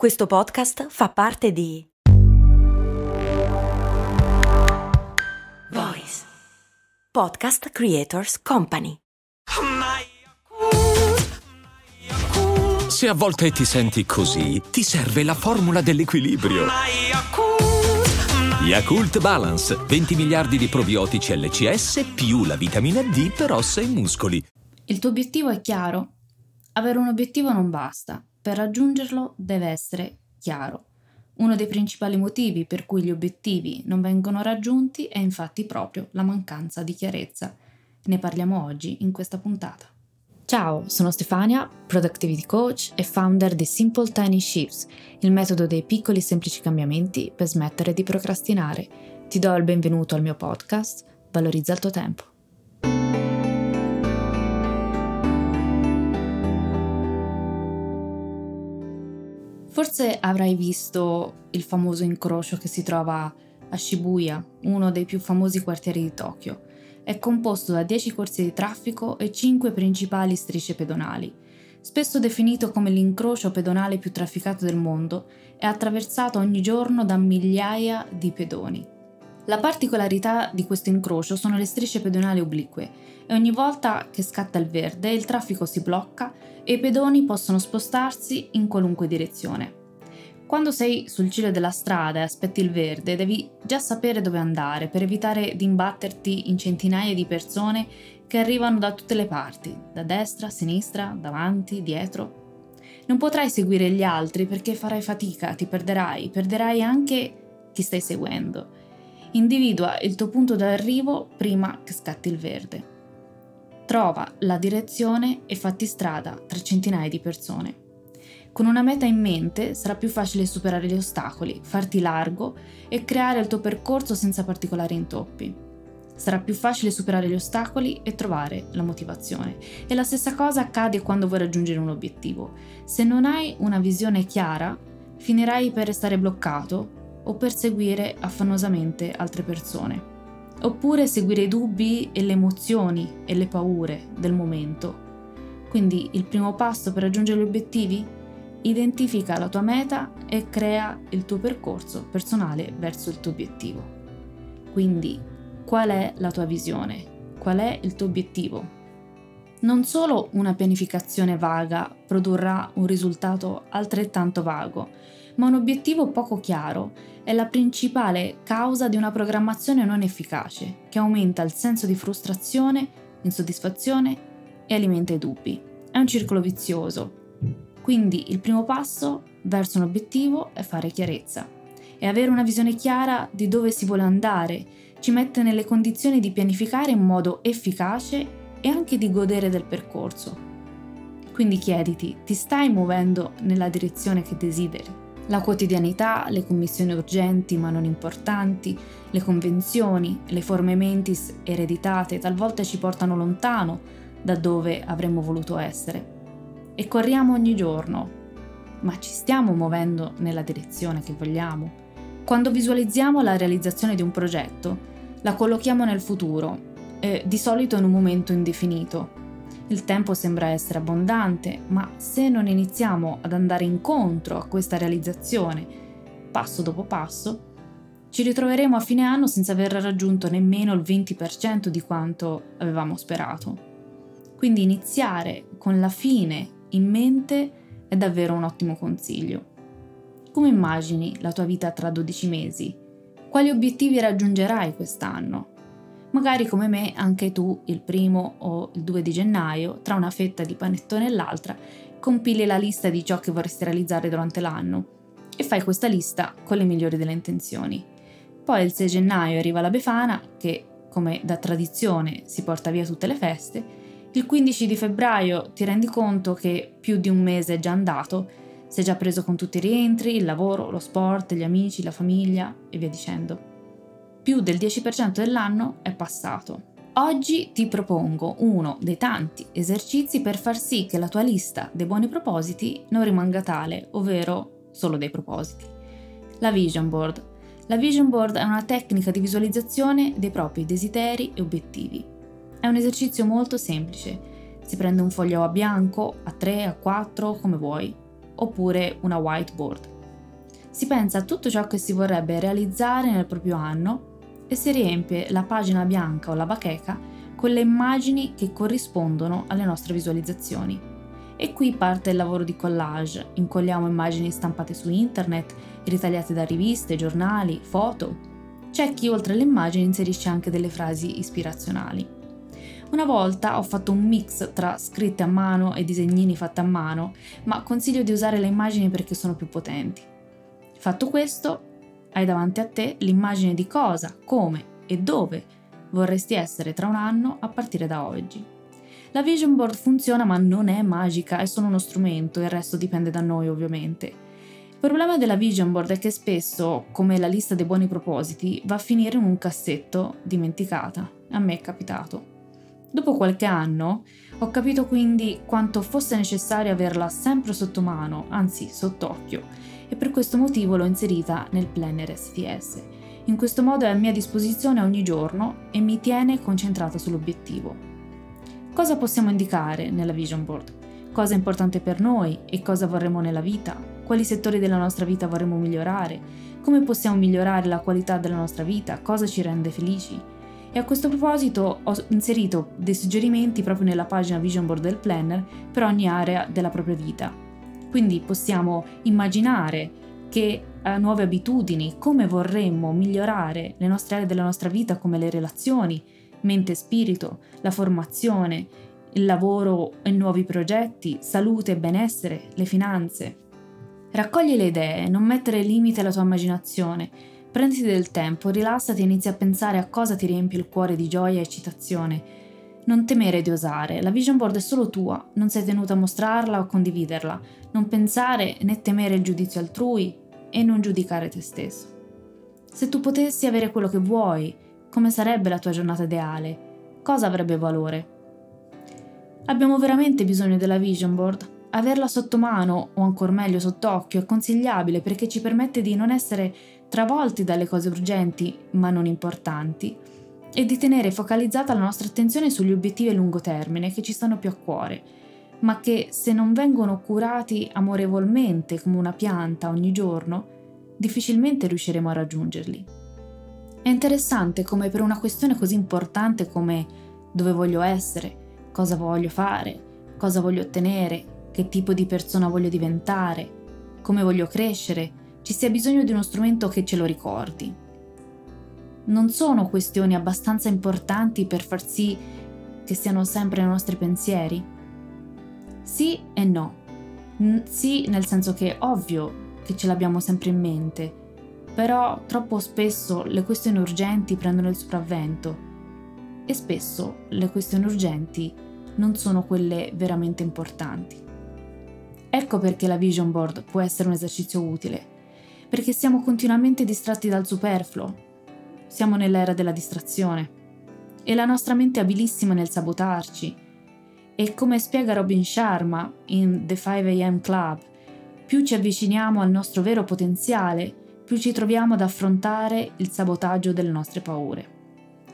Questo podcast fa parte di Voice Podcast Creators Company. Se a volte ti senti così, ti serve la formula dell'equilibrio. Yakult Balance, 20 miliardi di probiotici LCS più la vitamina D per ossa e muscoli. Il tuo obiettivo è chiaro? Avere un obiettivo non basta per raggiungerlo deve essere chiaro. Uno dei principali motivi per cui gli obiettivi non vengono raggiunti è infatti proprio la mancanza di chiarezza. Ne parliamo oggi in questa puntata. Ciao, sono Stefania, Productivity Coach e founder di Simple Tiny Shifts, il metodo dei piccoli e semplici cambiamenti per smettere di procrastinare. Ti do il benvenuto al mio podcast, Valorizza il tuo tempo. Forse avrai visto il famoso incrocio che si trova a Shibuya, uno dei più famosi quartieri di Tokyo. È composto da 10 corsie di traffico e 5 principali strisce pedonali. Spesso definito come l'incrocio pedonale più trafficato del mondo, è attraversato ogni giorno da migliaia di pedoni. La particolarità di questo incrocio sono le strisce pedonali oblique e ogni volta che scatta il verde il traffico si blocca e i pedoni possono spostarsi in qualunque direzione. Quando sei sul ciglio della strada e aspetti il verde, devi già sapere dove andare per evitare di imbatterti in centinaia di persone che arrivano da tutte le parti, da destra, a sinistra, davanti, dietro. Non potrai seguire gli altri perché farai fatica, ti perderai, perderai anche chi stai seguendo. Individua il tuo punto d'arrivo prima che scatti il verde. Trova la direzione e fatti strada tra centinaia di persone. Con una meta in mente sarà più facile superare gli ostacoli, farti largo e creare il tuo percorso senza particolari intoppi. Sarà più facile superare gli ostacoli e trovare la motivazione. E la stessa cosa accade quando vuoi raggiungere un obiettivo. Se non hai una visione chiara, finirai per restare bloccato o perseguire affannosamente altre persone. Oppure seguire i dubbi e le emozioni e le paure del momento. Quindi il primo passo per raggiungere gli obiettivi? Identifica la tua meta e crea il tuo percorso personale verso il tuo obiettivo. Quindi qual è la tua visione? Qual è il tuo obiettivo? Non solo una pianificazione vaga produrrà un risultato altrettanto vago, ma un obiettivo poco chiaro è la principale causa di una programmazione non efficace, che aumenta il senso di frustrazione, insoddisfazione e alimenta i dubbi. È un circolo vizioso. Quindi il primo passo verso un obiettivo è fare chiarezza e avere una visione chiara di dove si vuole andare ci mette nelle condizioni di pianificare in modo efficace e anche di godere del percorso. Quindi chiediti, ti stai muovendo nella direzione che desideri? La quotidianità, le commissioni urgenti ma non importanti, le convenzioni, le forme mentis ereditate talvolta ci portano lontano da dove avremmo voluto essere. E corriamo ogni giorno, ma ci stiamo muovendo nella direzione che vogliamo. Quando visualizziamo la realizzazione di un progetto, la collochiamo nel futuro, eh, di solito in un momento indefinito, il tempo sembra essere abbondante, ma se non iniziamo ad andare incontro a questa realizzazione, passo dopo passo, ci ritroveremo a fine anno senza aver raggiunto nemmeno il 20% di quanto avevamo sperato. Quindi iniziare con la fine in mente è davvero un ottimo consiglio. Come immagini la tua vita tra 12 mesi? Quali obiettivi raggiungerai quest'anno? Magari come me anche tu il primo o il 2 di gennaio, tra una fetta di panettone e l'altra, compili la lista di ciò che vorresti realizzare durante l'anno e fai questa lista con le migliori delle intenzioni. Poi il 6 gennaio arriva la Befana, che come da tradizione si porta via tutte le feste, il 15 di febbraio ti rendi conto che più di un mese è già andato, sei già preso con tutti i rientri, il lavoro, lo sport, gli amici, la famiglia e via dicendo più del 10% dell'anno è passato. Oggi ti propongo uno dei tanti esercizi per far sì che la tua lista dei buoni propositi non rimanga tale, ovvero solo dei propositi. La Vision Board. La Vision Board è una tecnica di visualizzazione dei propri desideri e obiettivi. È un esercizio molto semplice. Si prende un foglio a bianco, a 3, a 4, come vuoi, oppure una whiteboard. Si pensa a tutto ciò che si vorrebbe realizzare nel proprio anno e si riempie la pagina bianca o la bacheca con le immagini che corrispondono alle nostre visualizzazioni. E qui parte il lavoro di collage, incolliamo immagini stampate su internet, ritagliate da riviste, giornali, foto. C'è chi oltre alle immagini inserisce anche delle frasi ispirazionali. Una volta ho fatto un mix tra scritte a mano e disegnini fatti a mano, ma consiglio di usare le immagini perché sono più potenti. Fatto questo, hai davanti a te l'immagine di cosa, come e dove vorresti essere tra un anno a partire da oggi. La vision board funziona ma non è magica, è solo uno strumento, il resto dipende da noi ovviamente. Il problema della vision board è che spesso, come la lista dei buoni propositi, va a finire in un cassetto dimenticata. A me è capitato. Dopo qualche anno ho capito quindi quanto fosse necessario averla sempre sotto mano, anzi sott'occhio, e per questo motivo l'ho inserita nel planner STS. In questo modo è a mia disposizione ogni giorno e mi tiene concentrata sull'obiettivo. Cosa possiamo indicare nella vision board? Cosa è importante per noi e cosa vorremmo nella vita? Quali settori della nostra vita vorremmo migliorare? Come possiamo migliorare la qualità della nostra vita? Cosa ci rende felici? E a questo proposito ho inserito dei suggerimenti proprio nella pagina vision board del planner per ogni area della propria vita quindi possiamo immaginare che a nuove abitudini, come vorremmo migliorare le nostre aree della nostra vita, come le relazioni, mente e spirito, la formazione, il lavoro e nuovi progetti, salute e benessere, le finanze. Raccogli le idee, non mettere limite alla tua immaginazione. Prenditi del tempo, rilassati e inizia a pensare a cosa ti riempie il cuore di gioia e eccitazione non temere di osare, la vision board è solo tua, non sei tenuta a mostrarla o condividerla, non pensare né temere il giudizio altrui e non giudicare te stesso. Se tu potessi avere quello che vuoi, come sarebbe la tua giornata ideale? Cosa avrebbe valore? Abbiamo veramente bisogno della vision board? Averla sotto mano, o ancora meglio sott'occhio, è consigliabile perché ci permette di non essere travolti dalle cose urgenti ma non importanti e di tenere focalizzata la nostra attenzione sugli obiettivi a lungo termine che ci stanno più a cuore, ma che se non vengono curati amorevolmente come una pianta ogni giorno, difficilmente riusciremo a raggiungerli. È interessante come per una questione così importante come dove voglio essere, cosa voglio fare, cosa voglio ottenere, che tipo di persona voglio diventare, come voglio crescere, ci sia bisogno di uno strumento che ce lo ricordi, non sono questioni abbastanza importanti per far sì che siano sempre nei nostri pensieri? Sì e no. sì, nel senso che è ovvio che ce l'abbiamo sempre in mente, però troppo spesso le questioni urgenti prendono il sopravvento e spesso le questioni urgenti non sono quelle veramente importanti. Ecco perché la vision board può essere un esercizio utile, perché siamo continuamente distratti dal superfluo, siamo nell'era della distrazione e la nostra mente è abilissima nel sabotarci. E come spiega Robin Sharma in The 5am Club, più ci avviciniamo al nostro vero potenziale, più ci troviamo ad affrontare il sabotaggio delle nostre paure.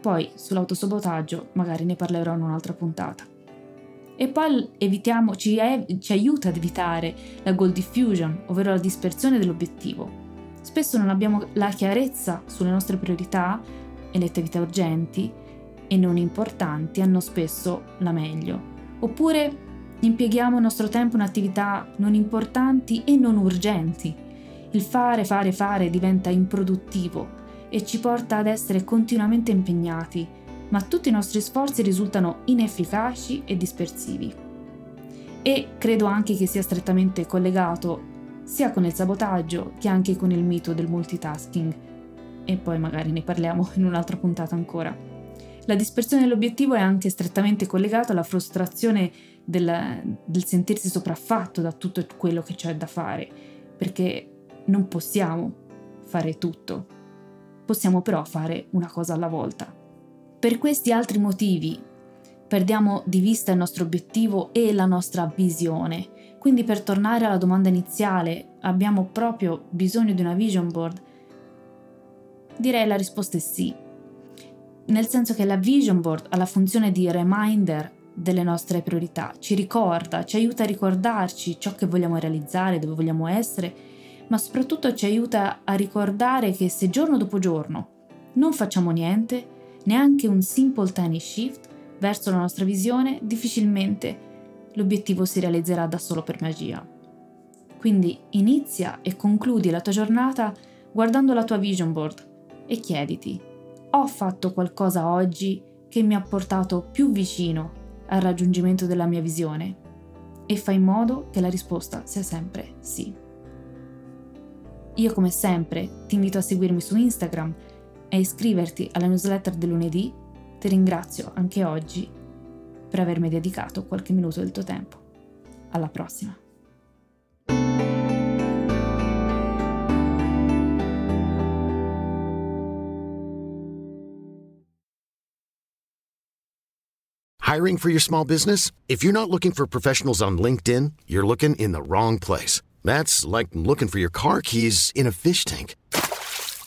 Poi sull'autosabotaggio magari ne parlerò in un'altra puntata. E poi evitiamo, ci, ci aiuta ad evitare la goal diffusion, ovvero la dispersione dell'obiettivo Spesso non abbiamo la chiarezza sulle nostre priorità e le attività urgenti e non importanti hanno spesso la meglio. Oppure impieghiamo il nostro tempo in attività non importanti e non urgenti. Il fare, fare, fare diventa improduttivo e ci porta ad essere continuamente impegnati, ma tutti i nostri sforzi risultano inefficaci e dispersivi. E credo anche che sia strettamente collegato sia con il sabotaggio che anche con il mito del multitasking. E poi magari ne parliamo in un'altra puntata ancora. La dispersione dell'obiettivo è anche strettamente collegata alla frustrazione del, del sentirsi sopraffatto da tutto quello che c'è da fare, perché non possiamo fare tutto. Possiamo però fare una cosa alla volta. Per questi altri motivi perdiamo di vista il nostro obiettivo e la nostra visione quindi per tornare alla domanda iniziale, abbiamo proprio bisogno di una vision board? Direi la risposta è sì. Nel senso che la vision board ha la funzione di reminder delle nostre priorità, ci ricorda, ci aiuta a ricordarci ciò che vogliamo realizzare, dove vogliamo essere, ma soprattutto ci aiuta a ricordare che se giorno dopo giorno non facciamo niente, neanche un simple tiny shift verso la nostra visione, difficilmente l'obiettivo si realizzerà da solo per magia. Quindi inizia e concludi la tua giornata guardando la tua vision board e chiediti, ho fatto qualcosa oggi che mi ha portato più vicino al raggiungimento della mia visione? E fai in modo che la risposta sia sempre sì. Io come sempre ti invito a seguirmi su Instagram e iscriverti alla newsletter del lunedì. Ti ringrazio anche oggi per avermi dedicato qualche minuto del tuo tempo. Alla prossima! Hiring for your small business? If you're not looking for professionals on LinkedIn, you're looking in the wrong place. That's like looking for your car keys in a fish tank.